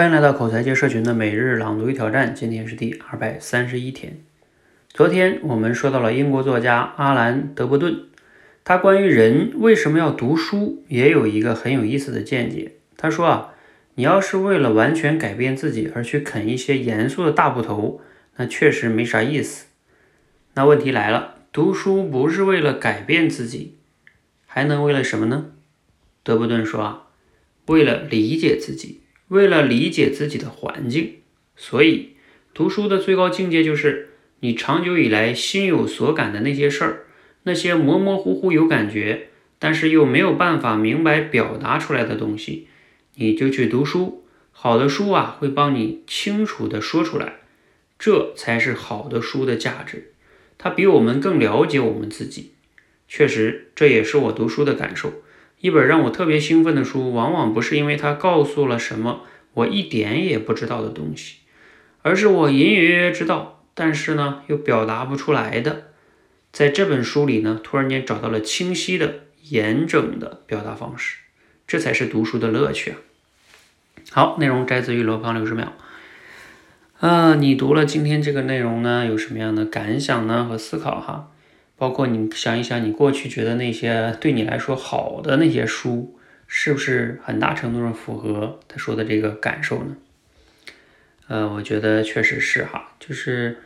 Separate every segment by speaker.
Speaker 1: 欢迎来到口才界社群的每日朗读与挑战，今天是第二百三十一天。昨天我们说到了英国作家阿兰·德伯顿，他关于人为什么要读书也有一个很有意思的见解。他说啊，你要是为了完全改变自己而去啃一些严肃的大部头，那确实没啥意思。那问题来了，读书不是为了改变自己，还能为了什么呢？德伯顿说啊，为了理解自己。为了理解自己的环境，所以读书的最高境界就是你长久以来心有所感的那些事儿，那些模模糊糊有感觉，但是又没有办法明白表达出来的东西，你就去读书。好的书啊，会帮你清楚的说出来，这才是好的书的价值。它比我们更了解我们自己。确实，这也是我读书的感受。一本让我特别兴奋的书，往往不是因为它告诉了什么我一点也不知道的东西，而是我隐隐约约知道，但是呢又表达不出来的。在这本书里呢，突然间找到了清晰的、严整的表达方式，这才是读书的乐趣啊！好，内容摘自于罗胖六十秒。啊，你读了今天这个内容呢，有什么样的感想呢和思考哈？包括你想一想，你过去觉得那些对你来说好的那些书，是不是很大程度上符合他说的这个感受呢？呃，我觉得确实是哈，就是，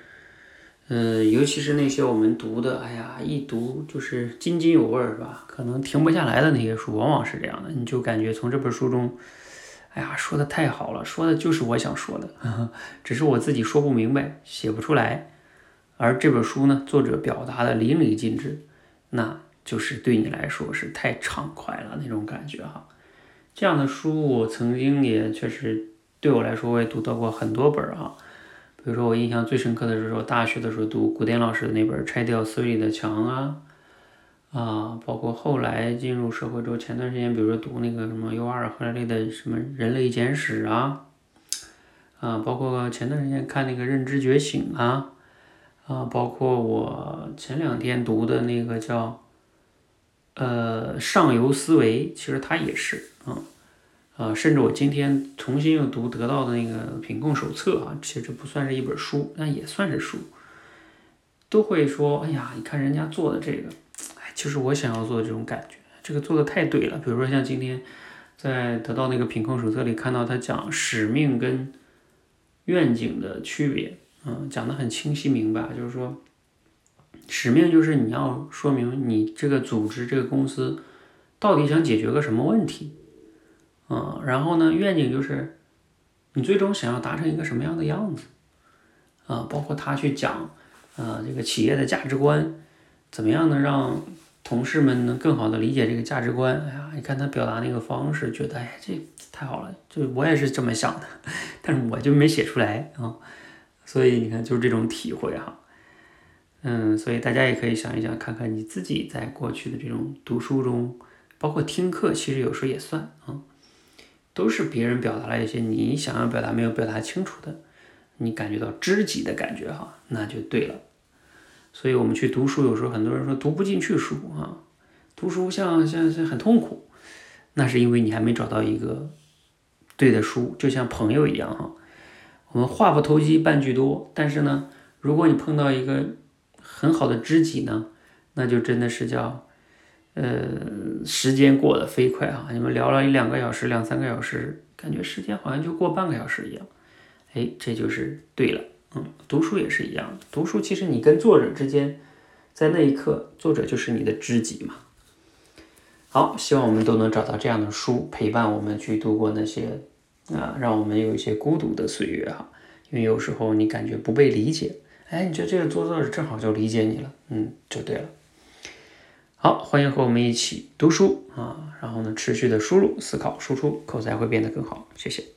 Speaker 1: 嗯，尤其是那些我们读的，哎呀，一读就是津津有味儿，吧？可能停不下来的那些书，往往是这样的，你就感觉从这本书中，哎呀，说的太好了，说的就是我想说的，只是我自己说不明白，写不出来。而这本书呢，作者表达的淋漓尽致，那就是对你来说是太畅快了那种感觉哈。这样的书我曾经也确实对我来说，我也读到过很多本儿哈。比如说我印象最深刻的是说，大学的时候读古典老师的那本《拆掉思维里的墙》啊，啊，包括后来进入社会之后，前段时间比如说读那个什么尤瓦尔·赫拉利的什么《人类简史》啊，啊，包括前段时间看那个《认知觉醒》啊。啊，包括我前两天读的那个叫，呃，上游思维，其实它也是，嗯，啊，甚至我今天重新又读得到的那个品控手册啊，其实这不算是一本书，但也算是书，都会说，哎呀，你看人家做的这个，哎，就是我想要做的这种感觉，这个做的太对了。比如说像今天在得到那个品控手册里看到他讲使命跟愿景的区别。嗯，讲的很清晰明白，就是说，使命就是你要说明你这个组织、这个公司到底想解决个什么问题，嗯，然后呢，愿景就是你最终想要达成一个什么样的样子，啊，包括他去讲，啊，这个企业的价值观怎么样能让同事们能更好的理解这个价值观？哎呀，你看他表达那个方式，觉得哎，这太好了，就我也是这么想的，但是我就没写出来啊。所以你看，就是这种体会哈，嗯，所以大家也可以想一想，看看你自己在过去的这种读书中，包括听课，其实有时候也算啊，都是别人表达了一些你想要表达没有表达清楚的，你感觉到知己的感觉哈，那就对了。所以我们去读书，有时候很多人说读不进去书啊，读书像像像很痛苦，那是因为你还没找到一个对的书，就像朋友一样哈。我们话不投机半句多，但是呢，如果你碰到一个很好的知己呢，那就真的是叫，呃，时间过得飞快啊！你们聊了一两个小时、两三个小时，感觉时间好像就过半个小时一样。哎，这就是对了。嗯，读书也是一样，读书其实你跟作者之间，在那一刻，作者就是你的知己嘛。好，希望我们都能找到这样的书，陪伴我们去度过那些。啊，让我们有一些孤独的岁月哈，因为有时候你感觉不被理解，哎，你觉得这个做作者正好就理解你了，嗯，就对了。好，欢迎和我们一起读书啊，然后呢，持续的输入、思考、输出，口才会变得更好。谢谢。